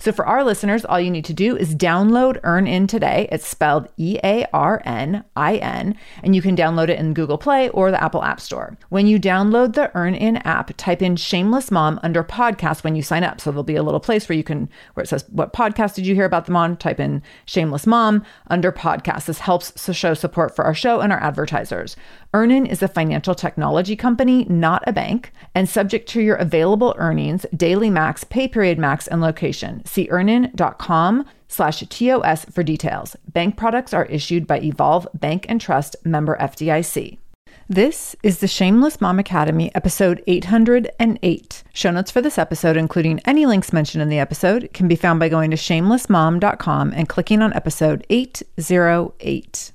So for our listeners, all you need to do is download EarnIn today. It's spelled E A R N I N, and you can download it in Google Play or the Apple App Store. When you download the EarnIn app, type in Shameless Mom under podcast when you sign up. So there'll be a little place where you can where it says what podcast did you hear about them on? Type in Shameless Mom under podcast. This helps to show support for our show and our advertisers. EarnIn is a financial technology company, not a bank, and subject to your available earnings, daily max, pay period max, and location. See earnin.com slash TOS for details. Bank products are issued by Evolve Bank and Trust member FDIC. This is the Shameless Mom Academy, episode 808. Show notes for this episode, including any links mentioned in the episode, can be found by going to shamelessmom.com and clicking on episode 808.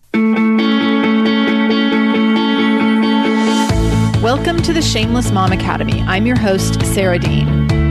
Welcome to the Shameless Mom Academy. I'm your host, Sarah Dean.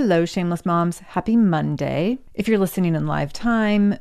Hello, Shameless Moms. Happy Monday. If you're listening in live time,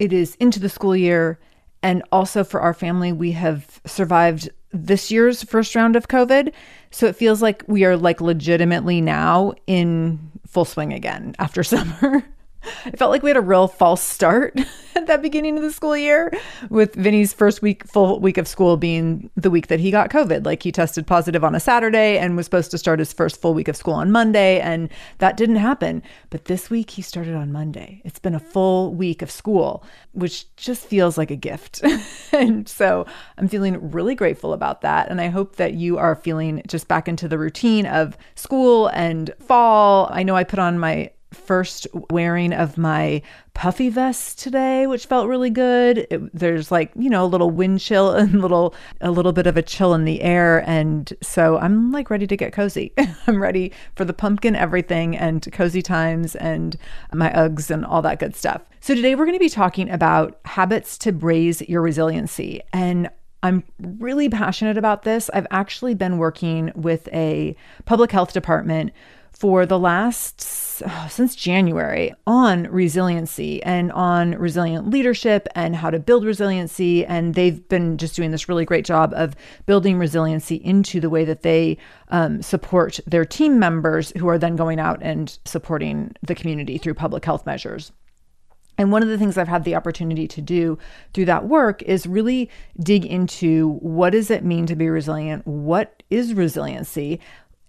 it is into the school year. And also for our family, we have survived this year's first round of COVID. So it feels like we are like legitimately now in full swing again after summer. I felt like we had a real false start at that beginning of the school year with Vinny's first week, full week of school being the week that he got COVID. Like he tested positive on a Saturday and was supposed to start his first full week of school on Monday, and that didn't happen. But this week he started on Monday. It's been a full week of school, which just feels like a gift. and so I'm feeling really grateful about that. And I hope that you are feeling just back into the routine of school and fall. I know I put on my first wearing of my puffy vest today, which felt really good. It, there's like, you know, a little wind chill and little a little bit of a chill in the air and so I'm like ready to get cozy. I'm ready for the pumpkin everything and cozy times and my Uggs and all that good stuff. So today we're going to be talking about habits to raise your resiliency and I'm really passionate about this. I've actually been working with a public health department for the last oh, since January on resiliency and on resilient leadership and how to build resiliency. And they've been just doing this really great job of building resiliency into the way that they um, support their team members who are then going out and supporting the community through public health measures. And one of the things I've had the opportunity to do through that work is really dig into what does it mean to be resilient? What is resiliency?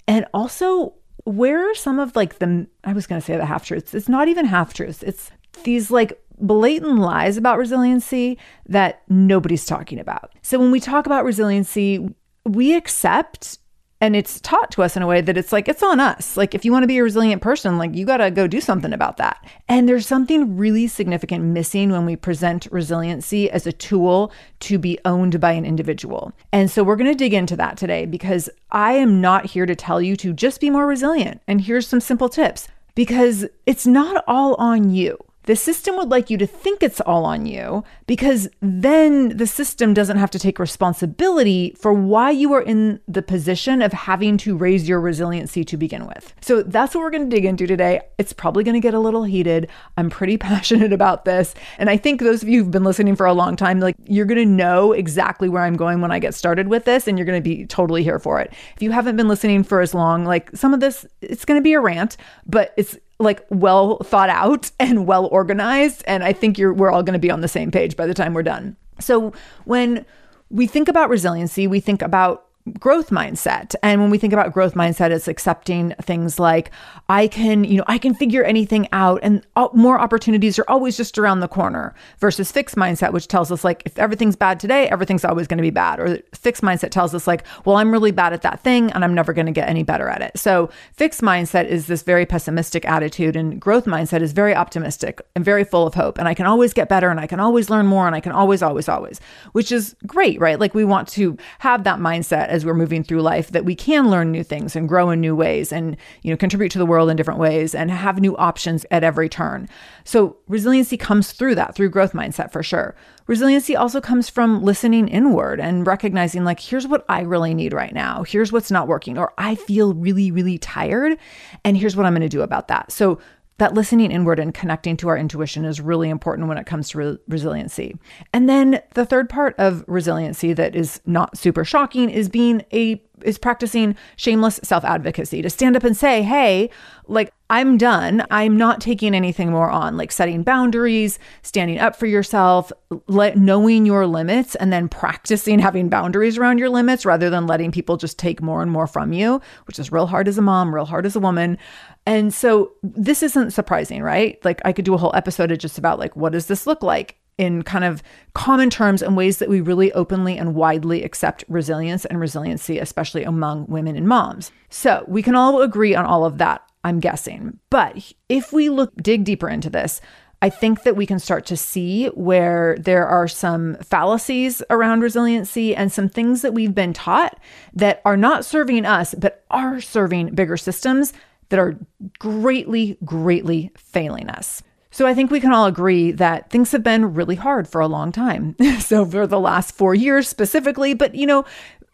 And also where are some of like the I was going to say the half truths. It's not even half truths. It's these like blatant lies about resiliency that nobody's talking about. So when we talk about resiliency, we accept and it's taught to us in a way that it's like it's on us. Like if you want to be a resilient person like you got to go do something about that. And there's something really significant missing when we present resiliency as a tool to be owned by an individual. And so we're going to dig into that today because i am not here to tell you to just be more resilient. And here's some simple tips because it's not all on you. The system would like you to think it's all on you because then the system doesn't have to take responsibility for why you are in the position of having to raise your resiliency to begin with. So that's what we're going to dig into today. It's probably going to get a little heated. I'm pretty passionate about this. And I think those of you who've been listening for a long time, like you're going to know exactly where I'm going when I get started with this and you're going to be totally here for it. If you haven't been listening for as long, like some of this, it's going to be a rant, but it's like well thought out and well organized and i think you're we're all going to be on the same page by the time we're done. So when we think about resiliency we think about growth mindset. And when we think about growth mindset, it's accepting things like I can, you know, I can figure anything out and more opportunities are always just around the corner versus fixed mindset, which tells us like if everything's bad today, everything's always going to be bad. Or fixed mindset tells us like, well, I'm really bad at that thing and I'm never going to get any better at it. So fixed mindset is this very pessimistic attitude and growth mindset is very optimistic and very full of hope. And I can always get better and I can always learn more and I can always, always, always, which is great, right? Like we want to have that mindset as we're moving through life that we can learn new things and grow in new ways and you know contribute to the world in different ways and have new options at every turn. So resiliency comes through that through growth mindset for sure. Resiliency also comes from listening inward and recognizing like here's what I really need right now. Here's what's not working or I feel really really tired and here's what I'm going to do about that. So that listening inward and connecting to our intuition is really important when it comes to re- resiliency. And then the third part of resiliency that is not super shocking is being a is practicing shameless self-advocacy to stand up and say, "Hey, like I'm done. I'm not taking anything more on." Like setting boundaries, standing up for yourself, let knowing your limits and then practicing having boundaries around your limits rather than letting people just take more and more from you, which is real hard as a mom, real hard as a woman. And so this isn't surprising, right? Like I could do a whole episode just about like what does this look like in kind of common terms and ways that we really openly and widely accept resilience and resiliency, especially among women and moms. So we can all agree on all of that, I'm guessing. But if we look dig deeper into this, I think that we can start to see where there are some fallacies around resiliency and some things that we've been taught that are not serving us, but are serving bigger systems that are greatly, greatly failing us. So I think we can all agree that things have been really hard for a long time. so for the last 4 years specifically, but you know,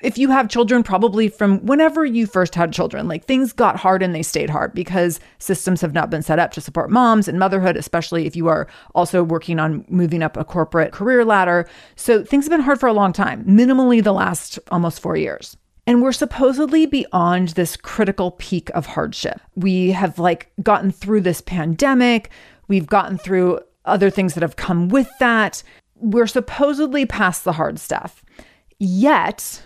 if you have children probably from whenever you first had children, like things got hard and they stayed hard because systems have not been set up to support moms and motherhood, especially if you are also working on moving up a corporate career ladder. So things have been hard for a long time, minimally the last almost 4 years. And we're supposedly beyond this critical peak of hardship. We have like gotten through this pandemic. We've gotten through other things that have come with that. We're supposedly past the hard stuff. Yet,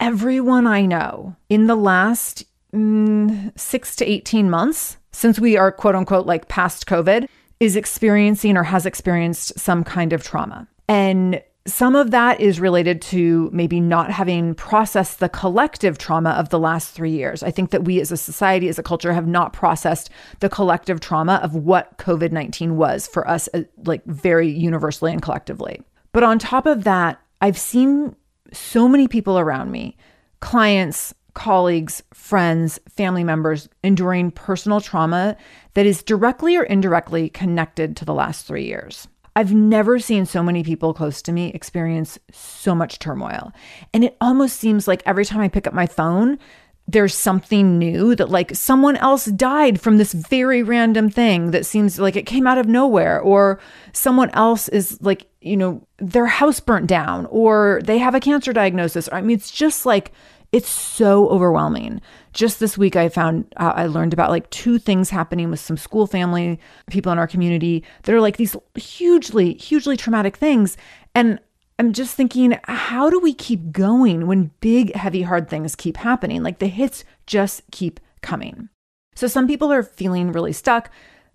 everyone I know in the last mm, six to 18 months, since we are quote unquote like past COVID, is experiencing or has experienced some kind of trauma. And some of that is related to maybe not having processed the collective trauma of the last three years. I think that we as a society, as a culture, have not processed the collective trauma of what COVID 19 was for us, uh, like very universally and collectively. But on top of that, I've seen so many people around me, clients, colleagues, friends, family members enduring personal trauma that is directly or indirectly connected to the last three years. I've never seen so many people close to me experience so much turmoil. And it almost seems like every time I pick up my phone, there's something new that like someone else died from this very random thing that seems like it came out of nowhere or someone else is like you know their house burnt down or they have a cancer diagnosis i mean it's just like it's so overwhelming. Just this week, I found uh, I learned about like two things happening with some school family people in our community that are like these hugely, hugely traumatic things. And I'm just thinking, how do we keep going when big, heavy, hard things keep happening? Like the hits just keep coming. So some people are feeling really stuck.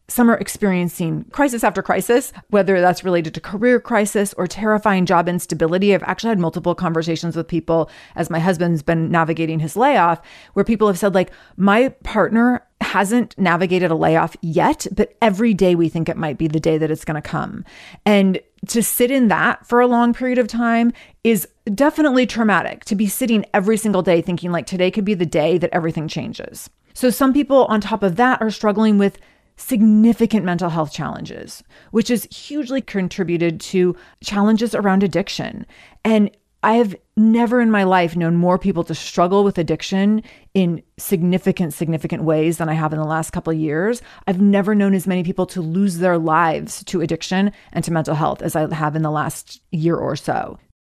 Some are experiencing crisis after crisis, whether that's related to career crisis or terrifying job instability. I've actually had multiple conversations with people as my husband's been navigating his layoff, where people have said, like, my partner hasn't navigated a layoff yet, but every day we think it might be the day that it's going to come. And to sit in that for a long period of time is definitely traumatic to be sitting every single day thinking like today could be the day that everything changes. So, some people on top of that are struggling with significant mental health challenges, which has hugely contributed to challenges around addiction. And I have never in my life known more people to struggle with addiction in significant, significant ways than I have in the last couple of years. I've never known as many people to lose their lives to addiction and to mental health as I have in the last year or so.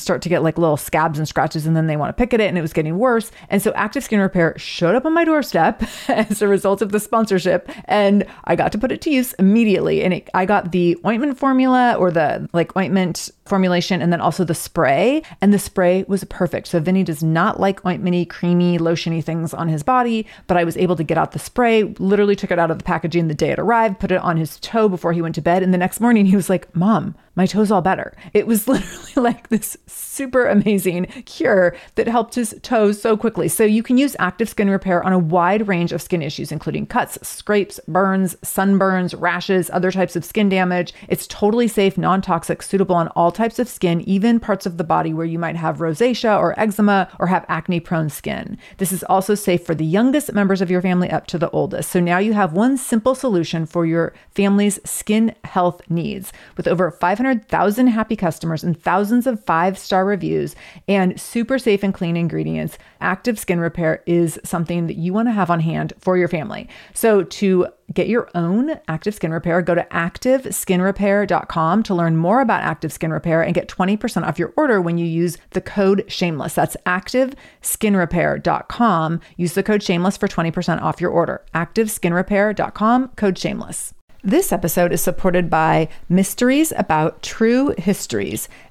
start to get like little scabs and scratches and then they want to pick at it and it was getting worse. And so active skin repair showed up on my doorstep as a result of the sponsorship and I got to put it to use immediately. And it, I got the ointment formula or the like ointment formulation and then also the spray. And the spray was perfect. So Vinny does not like ointmenty, creamy, lotiony things on his body, but I was able to get out the spray, literally took it out of the packaging the day it arrived, put it on his toe before he went to bed. And the next morning he was like, Mom, my toe's all better. It was literally like this super amazing cure that helped his toes so quickly. So you can use active skin repair on a wide range of skin issues, including cuts, scrapes, burns, sunburns, rashes, other types of skin damage. It's totally safe, non toxic, suitable on all types of skin, even parts of the body where you might have rosacea or eczema or have acne prone skin. This is also safe for the youngest members of your family up to the oldest. So now you have one simple solution for your family's skin health needs. With over 500,000 happy customers and thousands of five star reviews and super safe and clean ingredients, active skin repair is something that you want to have on hand for your family. So to get your own active skin repair, go to activeskinrepair.com to learn more about active skin repair and get 20% off your order when you use the code shameless. That's activeskinrepair.com. Use the code shameless for 20% off your order. activeskinrepair.com, code shameless. This episode is supported by Mysteries About True Histories,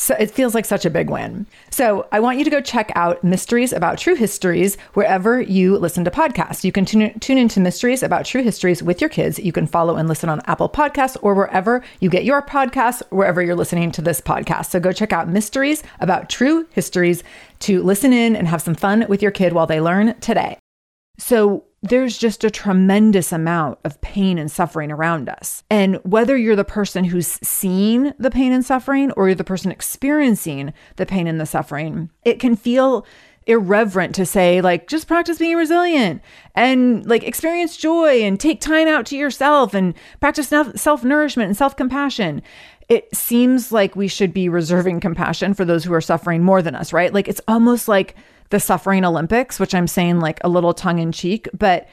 So it feels like such a big win. So I want you to go check out Mysteries About True Histories wherever you listen to podcasts. You can tune, tune into Mysteries About True Histories with your kids. You can follow and listen on Apple Podcasts or wherever you get your podcasts, wherever you're listening to this podcast. So go check out Mysteries About True Histories to listen in and have some fun with your kid while they learn today. So there's just a tremendous amount of pain and suffering around us. And whether you're the person who's seeing the pain and suffering or you're the person experiencing the pain and the suffering, it can feel irreverent to say like just practice being resilient and like experience joy and take time out to yourself and practice self-nourishment and self-compassion it seems like we should be reserving compassion for those who are suffering more than us right like it's almost like the suffering Olympics, which I'm saying like a little tongue in cheek, but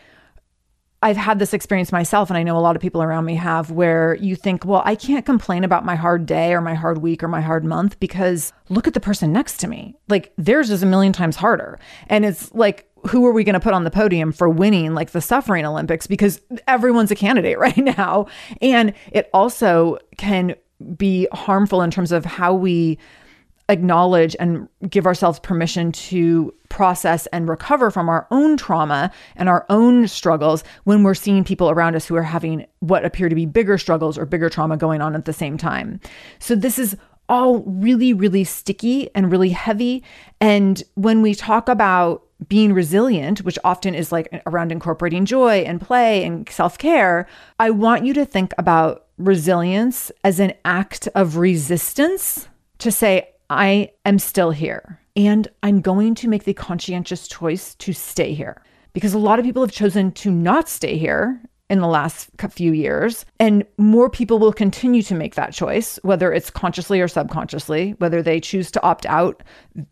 I've had this experience myself, and I know a lot of people around me have, where you think, well, I can't complain about my hard day or my hard week or my hard month because look at the person next to me. Like theirs is a million times harder. And it's like, who are we going to put on the podium for winning like the suffering Olympics? Because everyone's a candidate right now. And it also can be harmful in terms of how we acknowledge and give ourselves permission to process and recover from our own trauma and our own struggles when we're seeing people around us who are having what appear to be bigger struggles or bigger trauma going on at the same time. So, this is all really, really sticky and really heavy. And when we talk about being resilient, which often is like around incorporating joy and play and self care, I want you to think about resilience as an act of resistance to say, I am still here and I'm going to make the conscientious choice to stay here. Because a lot of people have chosen to not stay here in the last few years. And more people will continue to make that choice, whether it's consciously or subconsciously, whether they choose to opt out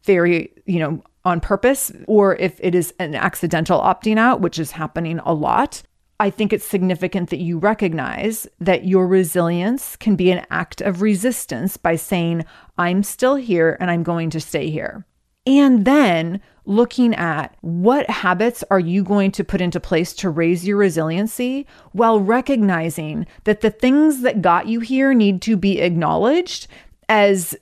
very, you know, on purpose, or if it is an accidental opting out, which is happening a lot. I think it's significant that you recognize that your resilience can be an act of resistance by saying, I'm still here and I'm going to stay here. And then looking at what habits are you going to put into place to raise your resiliency while recognizing that the things that got you here need to be acknowledged as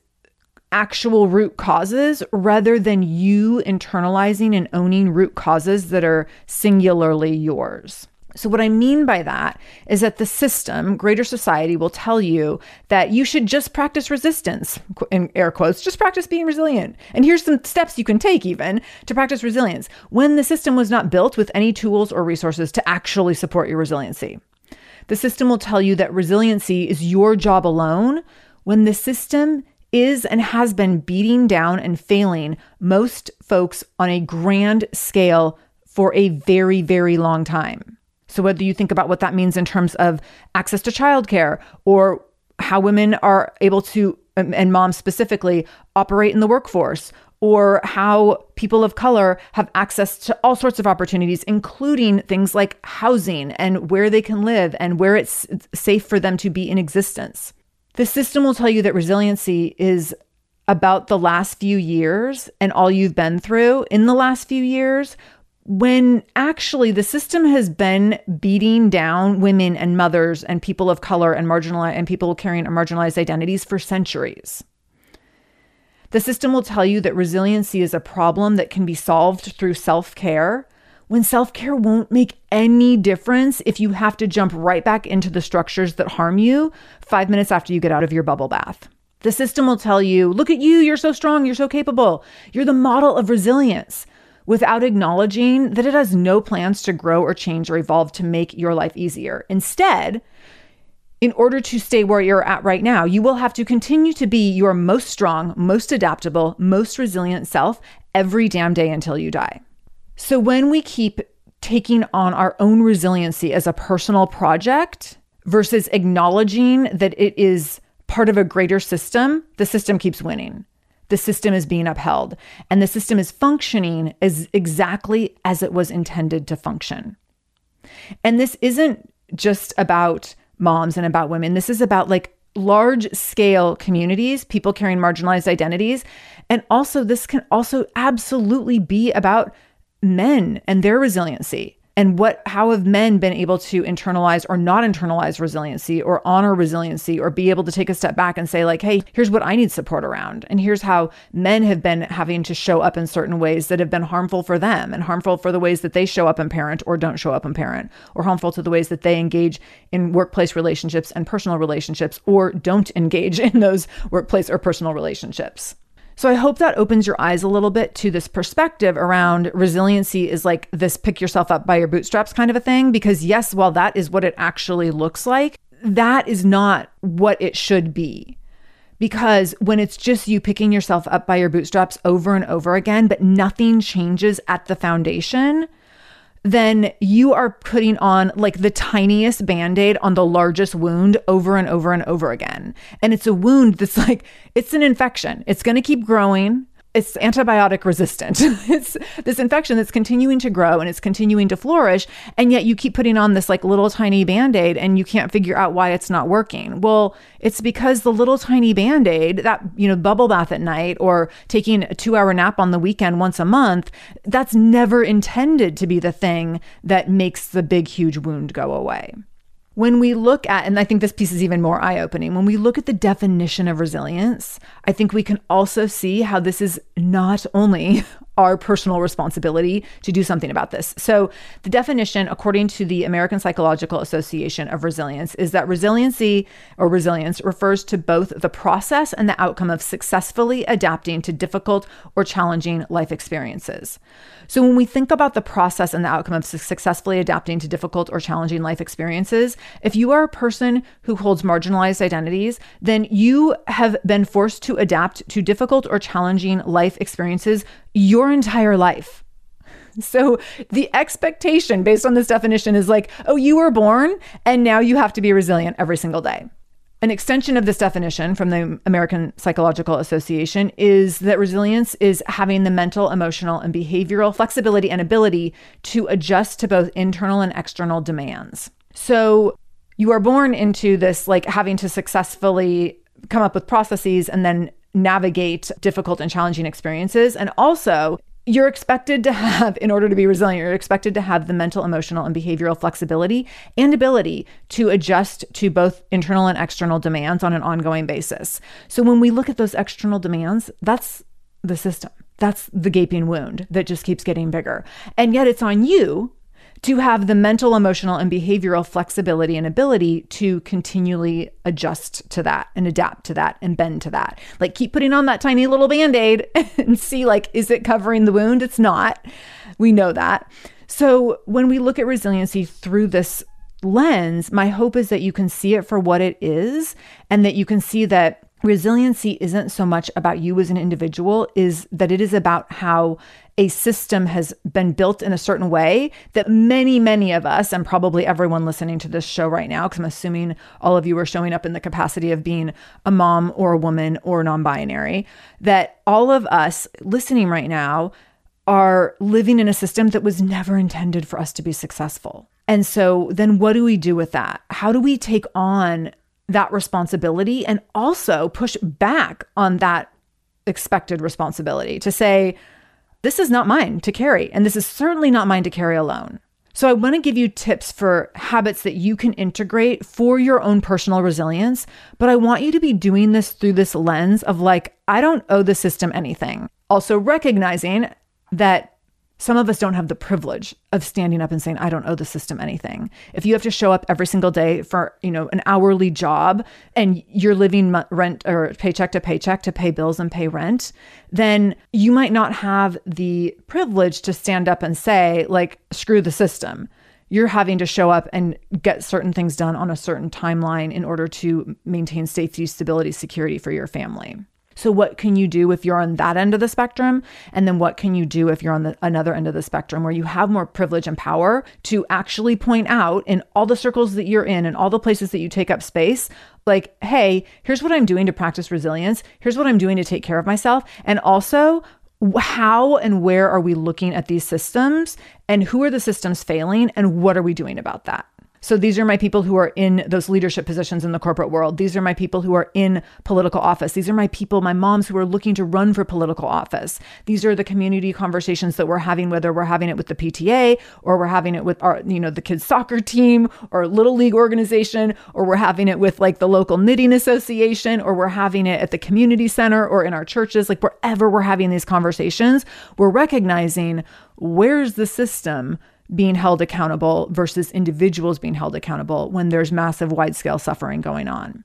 actual root causes rather than you internalizing and owning root causes that are singularly yours. So, what I mean by that is that the system, greater society, will tell you that you should just practice resistance, in air quotes, just practice being resilient. And here's some steps you can take, even to practice resilience, when the system was not built with any tools or resources to actually support your resiliency. The system will tell you that resiliency is your job alone when the system is and has been beating down and failing most folks on a grand scale for a very, very long time. So, whether you think about what that means in terms of access to childcare or how women are able to, um, and moms specifically, operate in the workforce, or how people of color have access to all sorts of opportunities, including things like housing and where they can live and where it's safe for them to be in existence. The system will tell you that resiliency is about the last few years and all you've been through in the last few years when actually the system has been beating down women and mothers and people of color and marginalized and people carrying marginalized identities for centuries. The system will tell you that resiliency is a problem that can be solved through self-care when self-care won't make any difference if you have to jump right back into the structures that harm you 5 minutes after you get out of your bubble bath. The system will tell you, "Look at you, you're so strong, you're so capable. You're the model of resilience." Without acknowledging that it has no plans to grow or change or evolve to make your life easier. Instead, in order to stay where you're at right now, you will have to continue to be your most strong, most adaptable, most resilient self every damn day until you die. So when we keep taking on our own resiliency as a personal project versus acknowledging that it is part of a greater system, the system keeps winning the system is being upheld and the system is functioning as exactly as it was intended to function. And this isn't just about moms and about women. This is about like large scale communities, people carrying marginalized identities. And also, this can also absolutely be about men and their resiliency and what how have men been able to internalize or not internalize resiliency or honor resiliency or be able to take a step back and say like hey here's what i need support around. And here's how men have been having to show up in certain ways that have been harmful for them and harmful for the ways that they show up and parent or don't show up and parent or harmful to the ways that they engage in workplace relationships and personal relationships or don't engage in those workplace or personal relationships so I hope that opens your eyes a little bit to this perspective around resiliency is like this pick yourself up by your bootstraps kind of a thing. Because, yes, while that is what it actually looks like, that is not what it should be. Because when it's just you picking yourself up by your bootstraps over and over again, but nothing changes at the foundation, then you are putting on like the tiniest band aid on the largest wound over and over and over again. And it's a wound that's like, it's an infection. It's going to keep growing it's antibiotic resistant. it's this infection that's continuing to grow and it's continuing to flourish. And yet you keep putting on this like little tiny band aid and you can't figure out why it's not working. Well, it's because the little tiny band aid, that, you know, bubble bath at night or taking a two hour nap on the weekend once a month, that's never intended to be the thing that makes the big, huge wound go away. When we look at, and I think this piece is even more eye opening, when we look at the definition of resilience, I think we can also see how this is not only our personal responsibility to do something about this. So, the definition, according to the American Psychological Association of Resilience, is that resiliency or resilience refers to both the process and the outcome of successfully adapting to difficult or challenging life experiences. So, when we think about the process and the outcome of successfully adapting to difficult or challenging life experiences, if you are a person who holds marginalized identities, then you have been forced to adapt to difficult or challenging life experiences your entire life. So the expectation based on this definition is like, oh, you were born and now you have to be resilient every single day. An extension of this definition from the American Psychological Association is that resilience is having the mental, emotional, and behavioral flexibility and ability to adjust to both internal and external demands. So you are born into this, like having to successfully come up with processes and then navigate difficult and challenging experiences. And also, you're expected to have, in order to be resilient, you're expected to have the mental, emotional, and behavioral flexibility and ability to adjust to both internal and external demands on an ongoing basis. So when we look at those external demands, that's the system. That's the gaping wound that just keeps getting bigger. And yet it's on you to have the mental, emotional, and behavioral flexibility and ability to continually adjust to that and adapt to that and bend to that. Like keep putting on that tiny little band aid and see, like, is it covering the wound? It's not. We know that. So when we look at resiliency through this lens, my hope is that you can see it for what it is and that you can see that resiliency isn't so much about you as an individual is that it is about how a system has been built in a certain way that many many of us and probably everyone listening to this show right now because i'm assuming all of you are showing up in the capacity of being a mom or a woman or non-binary that all of us listening right now are living in a system that was never intended for us to be successful. And so then what do we do with that? How do we take on that responsibility and also push back on that expected responsibility to say, this is not mine to carry, and this is certainly not mine to carry alone. So, I want to give you tips for habits that you can integrate for your own personal resilience, but I want you to be doing this through this lens of like, I don't owe the system anything. Also, recognizing that some of us don't have the privilege of standing up and saying, I don't owe the system anything. If you have to show up every single day for, you know, an hourly job and you're living rent or paycheck to paycheck to pay bills and pay rent, then you might not have the privilege to stand up and say, like, screw the system. You're having to show up and get certain things done on a certain timeline in order to maintain safety, stability, security for your family. So, what can you do if you're on that end of the spectrum? And then, what can you do if you're on the another end of the spectrum where you have more privilege and power to actually point out in all the circles that you're in and all the places that you take up space, like, hey, here's what I'm doing to practice resilience. Here's what I'm doing to take care of myself. And also, how and where are we looking at these systems and who are the systems failing and what are we doing about that? So these are my people who are in those leadership positions in the corporate world. These are my people who are in political office. These are my people, my moms who are looking to run for political office. These are the community conversations that we're having, whether we're having it with the PTA or we're having it with our, you know, the kids soccer team or little league organization, or we're having it with like the local knitting association, or we're having it at the community center or in our churches, like wherever we're having these conversations, we're recognizing where's the system being held accountable versus individuals being held accountable when there's massive wide scale suffering going on.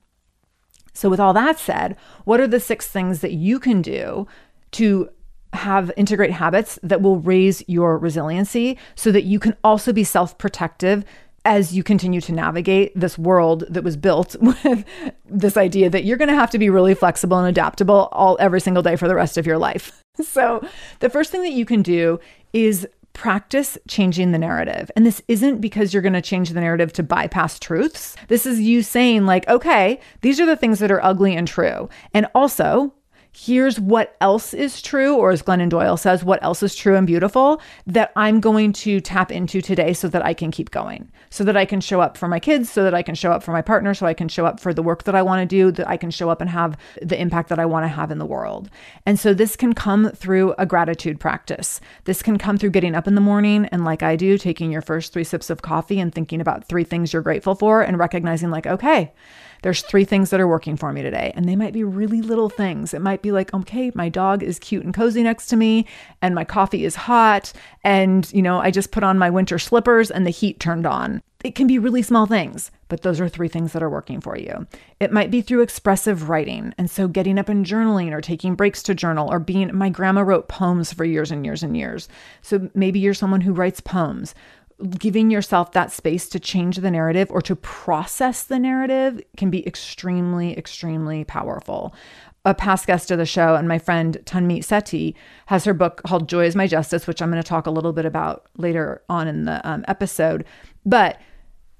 So, with all that said, what are the six things that you can do to have integrate habits that will raise your resiliency so that you can also be self protective as you continue to navigate this world that was built with this idea that you're going to have to be really flexible and adaptable all every single day for the rest of your life. So, the first thing that you can do is practice changing the narrative. And this isn't because you're going to change the narrative to bypass truths. This is you saying, like, okay, these are the things that are ugly and true. And also, here's what else is true, or as Glennon Doyle says, what else is true and beautiful that I'm going to tap into today so that I can keep going, so that I can show up for my kids, so that I can show up for my partner, so I can show up for the work that I want to do, that I can show up and have the impact that I want to have in the world. And so this can come through a gratitude practice. This can come through getting up in the morning and, like I do, taking your first three sips of coffee and thinking about three things you're grateful for and recognizing, like, okay, there's three things that are working for me today. And they might be really little things. It might be like, okay, my dog is cute and cozy next to me, and my coffee is hot. And, you know, I just put on my winter slippers and the heat turned on. It can be really small things, but those are three things that are working for you. It might be through expressive writing. And so getting up and journaling or taking breaks to journal or being, my grandma wrote poems for years and years and years. So maybe you're someone who writes poems giving yourself that space to change the narrative or to process the narrative can be extremely, extremely powerful. A past guest of the show and my friend Tanmeet Sethi has her book called Joy is My Justice, which I'm going to talk a little bit about later on in the um, episode. But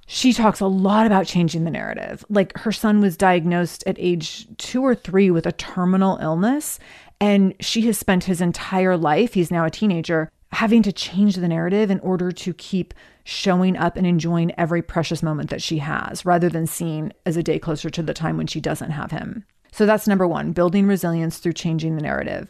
she talks a lot about changing the narrative. Like her son was diagnosed at age two or three with a terminal illness, and she has spent his entire life, he's now a teenager, having to change the narrative in order to keep showing up and enjoying every precious moment that she has, rather than seeing as a day closer to the time when she doesn't have him. So that's number one, building resilience through changing the narrative.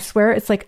swear it's like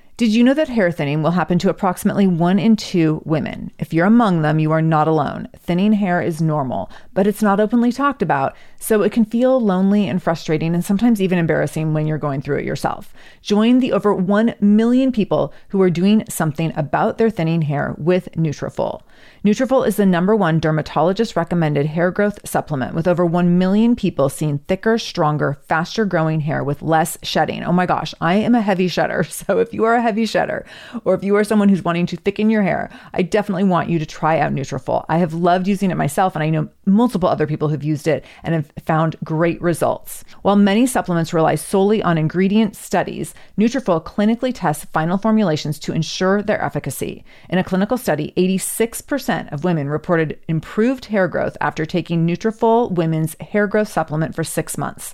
Did you know that hair thinning will happen to approximately one in two women? If you're among them, you are not alone. Thinning hair is normal, but it's not openly talked about, so it can feel lonely and frustrating and sometimes even embarrassing when you're going through it yourself. Join the over 1 million people who are doing something about their thinning hair with Nutrafol. Nutrafol is the number one dermatologist recommended hair growth supplement with over 1 million people seeing thicker, stronger, faster growing hair with less shedding. Oh my gosh, I am a heavy shedder. So if you are a heavy shedder or if you are someone who's wanting to thicken your hair, I definitely want you to try out Nutrafol. I have loved using it myself and I know multiple other people who've used it and have found great results. While many supplements rely solely on ingredient studies, Nutrafol clinically tests final formulations to ensure their efficacy. In a clinical study, 86% of women reported improved hair growth after taking Nutrafol Women's Hair Growth Supplement for six months.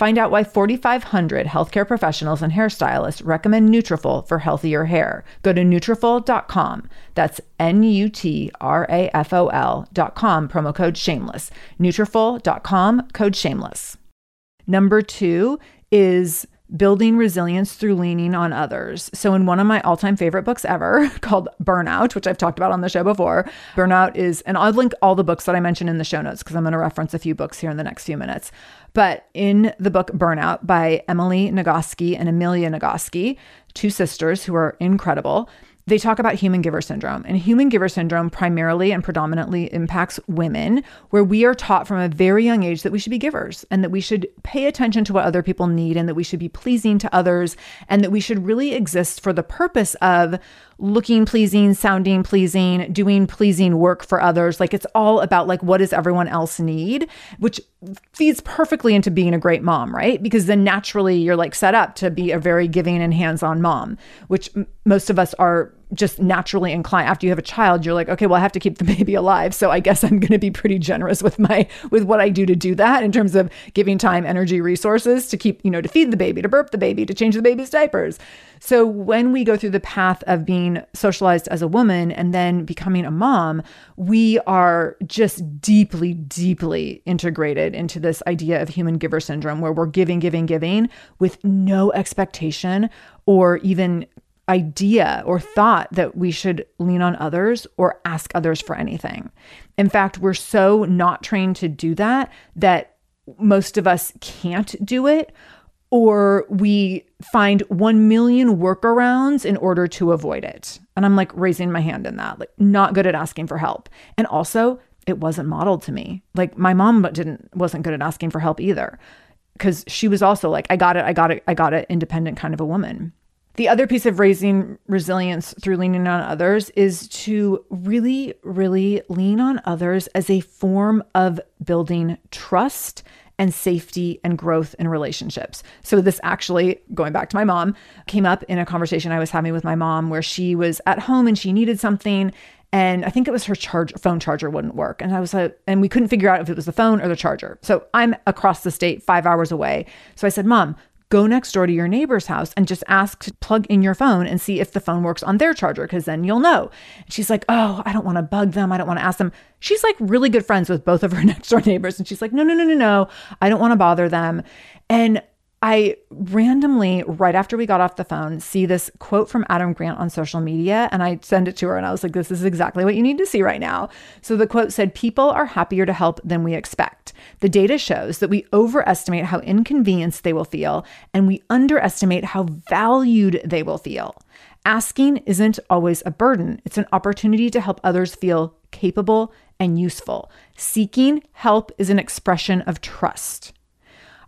Find out why 4,500 healthcare professionals and hairstylists recommend Nutrafol for healthier hair. Go to Nutrafol.com. That's N-U-T-R-A-F-O-L.com. Promo code Shameless. Nutrafol.com. Code Shameless. Number two is building resilience through leaning on others. So, in one of my all time favorite books ever called Burnout, which I've talked about on the show before, Burnout is, and I'll link all the books that I mentioned in the show notes because I'm going to reference a few books here in the next few minutes. But in the book Burnout by Emily Nagoski and Amelia Nagoski, two sisters who are incredible, they talk about human giver syndrome. And human giver syndrome primarily and predominantly impacts women, where we are taught from a very young age that we should be givers and that we should pay attention to what other people need and that we should be pleasing to others and that we should really exist for the purpose of looking pleasing, sounding pleasing, doing pleasing work for others. Like it's all about like what does everyone else need, which feeds perfectly into being a great mom, right? Because then naturally you're like set up to be a very giving and hands-on mom, which m- most of us are just naturally inclined. After you have a child you're like okay well i have to keep the baby alive. So i guess i'm going to be pretty generous with my with what i do to do that in terms of giving time energy resources to keep you know to feed the baby to burp the baby to change the baby's diapers. So when we go through the path of being socialized as a woman and then becoming a mom we are just deeply deeply integrated into this idea of human giver syndrome where we're giving giving giving with no expectation or even idea or thought that we should lean on others or ask others for anything. In fact, we're so not trained to do that that most of us can't do it or we find 1 million workarounds in order to avoid it. And I'm like raising my hand in that, like not good at asking for help. And also, it wasn't modeled to me. Like my mom didn't wasn't good at asking for help either cuz she was also like I got it, I got it, I got it independent kind of a woman. The other piece of raising resilience through leaning on others is to really, really lean on others as a form of building trust and safety and growth in relationships. So, this actually, going back to my mom, came up in a conversation I was having with my mom where she was at home and she needed something. And I think it was her charge phone charger wouldn't work. And I was like, and we couldn't figure out if it was the phone or the charger. So I'm across the state, five hours away. So I said, Mom, go next door to your neighbor's house and just ask to plug in your phone and see if the phone works on their charger because then you'll know. And she's like, Oh, I don't want to bug them. I don't want to ask them. She's like really good friends with both of her next door neighbors. And she's like, No, no, no, no, no. I don't want to bother them. And I randomly, right after we got off the phone, see this quote from Adam Grant on social media, and I send it to her, and I was like, This is exactly what you need to see right now. So the quote said, People are happier to help than we expect. The data shows that we overestimate how inconvenienced they will feel, and we underestimate how valued they will feel. Asking isn't always a burden, it's an opportunity to help others feel capable and useful. Seeking help is an expression of trust.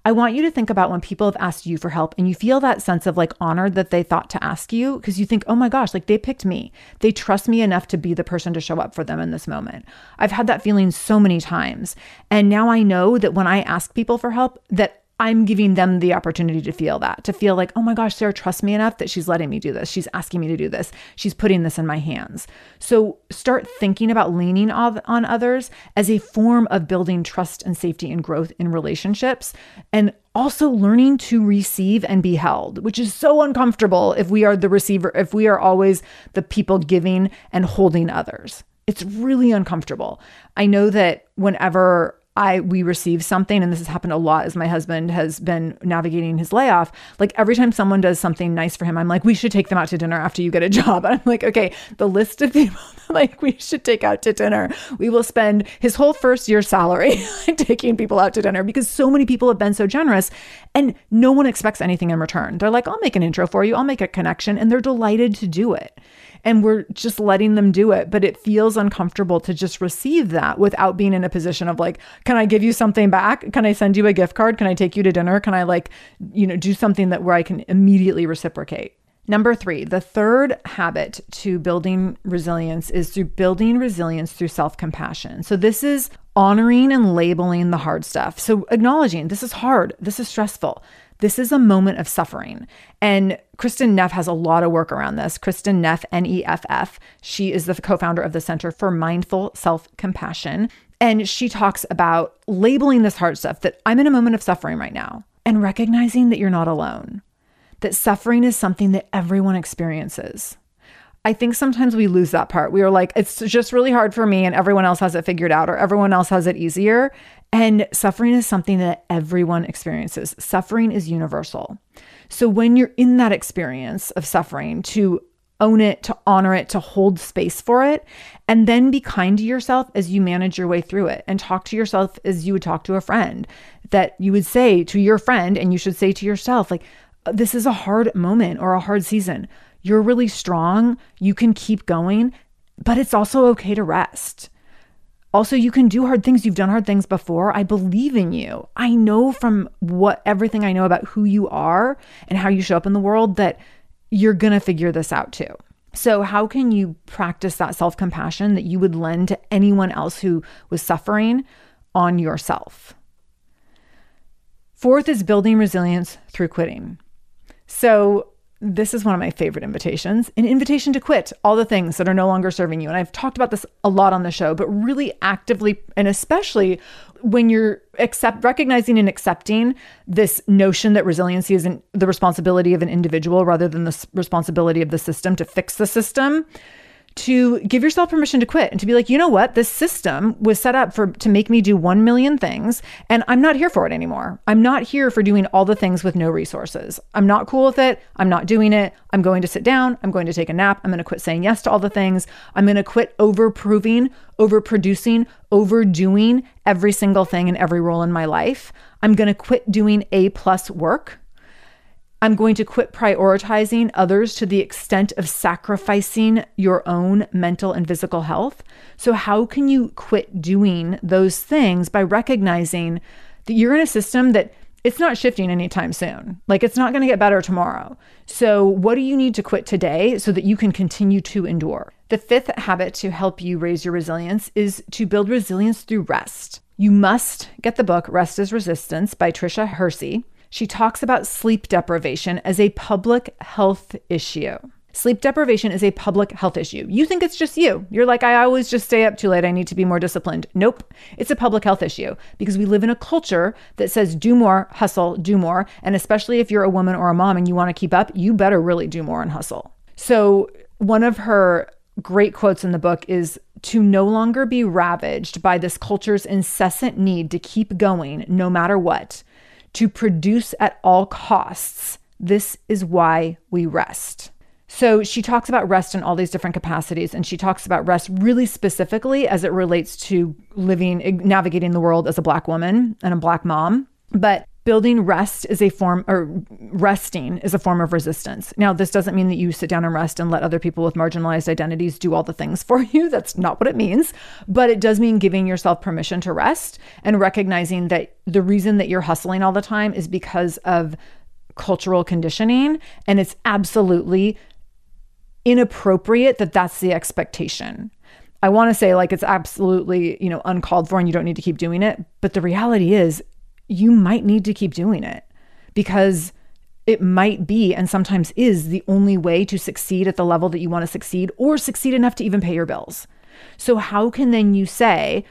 I want you to think about when people have asked you for help and you feel that sense of like honor that they thought to ask you because you think, oh my gosh, like they picked me. They trust me enough to be the person to show up for them in this moment. I've had that feeling so many times. And now I know that when I ask people for help, that I'm giving them the opportunity to feel that, to feel like, oh my gosh, Sarah trusts me enough that she's letting me do this. She's asking me to do this. She's putting this in my hands. So start thinking about leaning on others as a form of building trust and safety and growth in relationships. And also learning to receive and be held, which is so uncomfortable if we are the receiver, if we are always the people giving and holding others. It's really uncomfortable. I know that whenever I we receive something and this has happened a lot as my husband has been navigating his layoff. Like every time someone does something nice for him I'm like we should take them out to dinner after you get a job. And I'm like okay the list of people like we should take out to dinner we will spend his whole first year salary taking people out to dinner because so many people have been so generous and no one expects anything in return. They're like I'll make an intro for you I'll make a connection and they're delighted to do it and we're just letting them do it. But it feels uncomfortable to just receive that without being in a position of like, can I give you something back? Can I send you a gift card? Can I take you to dinner? Can I like, you know, do something that where I can immediately reciprocate? Number three, the third habit to building resilience is through building resilience through self compassion. So, this is honoring and labeling the hard stuff. So, acknowledging this is hard, this is stressful. This is a moment of suffering. And Kristin Neff has a lot of work around this. Kristin Neff, N E F F, she is the co founder of the Center for Mindful Self Compassion. And she talks about labeling this hard stuff that I'm in a moment of suffering right now and recognizing that you're not alone, that suffering is something that everyone experiences. I think sometimes we lose that part. We are like, it's just really hard for me and everyone else has it figured out or everyone else has it easier. And suffering is something that everyone experiences. Suffering is universal. So when you're in that experience of suffering, to own it, to honor it, to hold space for it, and then be kind to yourself as you manage your way through it and talk to yourself as you would talk to a friend. That you would say to your friend, and you should say to yourself, like, uh, this is a hard moment or a hard season. You're really strong. You can keep going, but it's also okay to rest. Also, you can do hard things. You've done hard things before. I believe in you. I know from what everything I know about who you are and how you show up in the world that you're going to figure this out too. So, how can you practice that self compassion that you would lend to anyone else who was suffering on yourself? Fourth is building resilience through quitting. So, this is one of my favorite invitations an invitation to quit all the things that are no longer serving you. And I've talked about this a lot on the show, but really actively, and especially when you're accept recognizing and accepting this notion that resiliency isn't the responsibility of an individual rather than the responsibility of the system to fix the system to give yourself permission to quit and to be like, you know what? This system was set up for to make me do 1 million things and I'm not here for it anymore. I'm not here for doing all the things with no resources. I'm not cool with it. I'm not doing it. I'm going to sit down. I'm going to take a nap. I'm going to quit saying yes to all the things. I'm going to quit over proving, over producing, overdoing every single thing in every role in my life. I'm going to quit doing A plus work I'm going to quit prioritizing others to the extent of sacrificing your own mental and physical health. So, how can you quit doing those things by recognizing that you're in a system that it's not shifting anytime soon? Like, it's not going to get better tomorrow. So, what do you need to quit today so that you can continue to endure? The fifth habit to help you raise your resilience is to build resilience through rest. You must get the book Rest is Resistance by Tricia Hersey she talks about sleep deprivation as a public health issue. Sleep deprivation is a public health issue. You think it's just you. You're like, I always just stay up too late. I need to be more disciplined. Nope. It's a public health issue because we live in a culture that says do more, hustle, do more. And especially if you're a woman or a mom and you want to keep up, you better really do more and hustle. So, one of her great quotes in the book is to no longer be ravaged by this culture's incessant need to keep going no matter what to produce at all costs. This is why we rest. So she talks about rest in all these different capacities, and she talks about rest really specifically as it relates to living, navigating the world as a Black woman and a Black mom. But building rest is a form or resting is a form of resistance. Now, this doesn't mean that you sit down and rest and let other people with marginalized identities do all the things for you. That's not what it means. But it does mean giving yourself permission to rest and recognizing that the reason that you're hustling all the time is because of cultural conditioning. And it's absolutely inappropriate that that's the expectation. I want to say like it's absolutely, you know, uncalled for and you don't need to keep doing it, but the reality is you might need to keep doing it because it might be and sometimes is the only way to succeed at the level that you want to succeed or succeed enough to even pay your bills. So, how can then you say,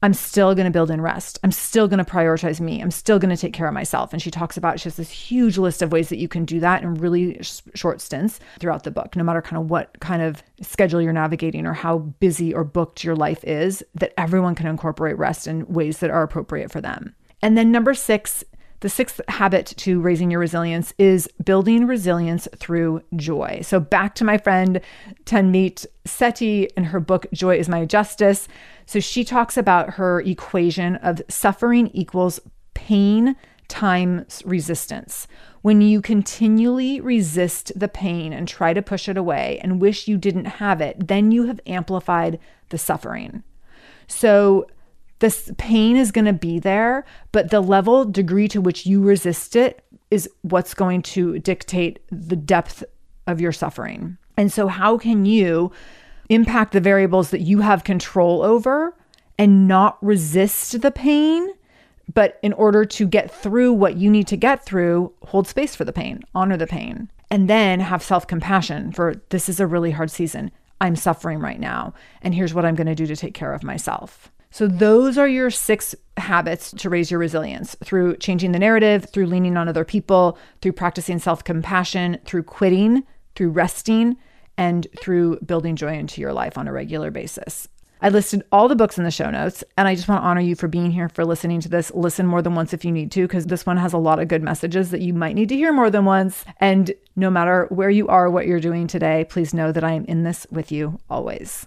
I'm still going to build in rest. I'm still going to prioritize me. I'm still going to take care of myself. And she talks about, she has this huge list of ways that you can do that in really sh- short stints throughout the book, no matter kind of what kind of schedule you're navigating or how busy or booked your life is, that everyone can incorporate rest in ways that are appropriate for them. And then number six, the sixth habit to raising your resilience is building resilience through joy. So, back to my friend Tanmeet Sethi in her book, Joy is My Justice. So, she talks about her equation of suffering equals pain times resistance. When you continually resist the pain and try to push it away and wish you didn't have it, then you have amplified the suffering. So, this pain is going to be there, but the level, degree to which you resist it is what's going to dictate the depth of your suffering. And so, how can you impact the variables that you have control over and not resist the pain? But in order to get through what you need to get through, hold space for the pain, honor the pain, and then have self compassion for this is a really hard season. I'm suffering right now. And here's what I'm going to do to take care of myself. So, those are your six habits to raise your resilience through changing the narrative, through leaning on other people, through practicing self compassion, through quitting, through resting, and through building joy into your life on a regular basis. I listed all the books in the show notes, and I just want to honor you for being here, for listening to this. Listen more than once if you need to, because this one has a lot of good messages that you might need to hear more than once. And no matter where you are, what you're doing today, please know that I am in this with you always.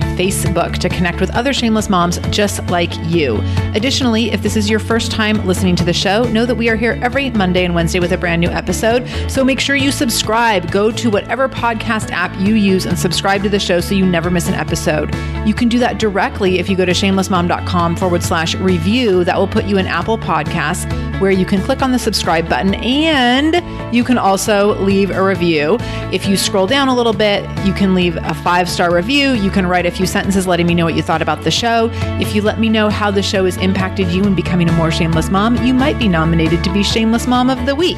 Facebook to connect with other shameless moms just like you. Additionally, if this is your first time listening to the show, know that we are here every Monday and Wednesday with a brand new episode. So make sure you subscribe. Go to whatever podcast app you use and subscribe to the show so you never miss an episode. You can do that directly if you go to shamelessmom.com forward slash review. That will put you in Apple Podcasts where you can click on the subscribe button and you can also leave a review. If you scroll down a little bit, you can leave a five star review. You can write a few sentences letting me know what you thought about the show. If you let me know how the show has impacted you in becoming a more shameless mom, you might be nominated to be Shameless Mom of the Week.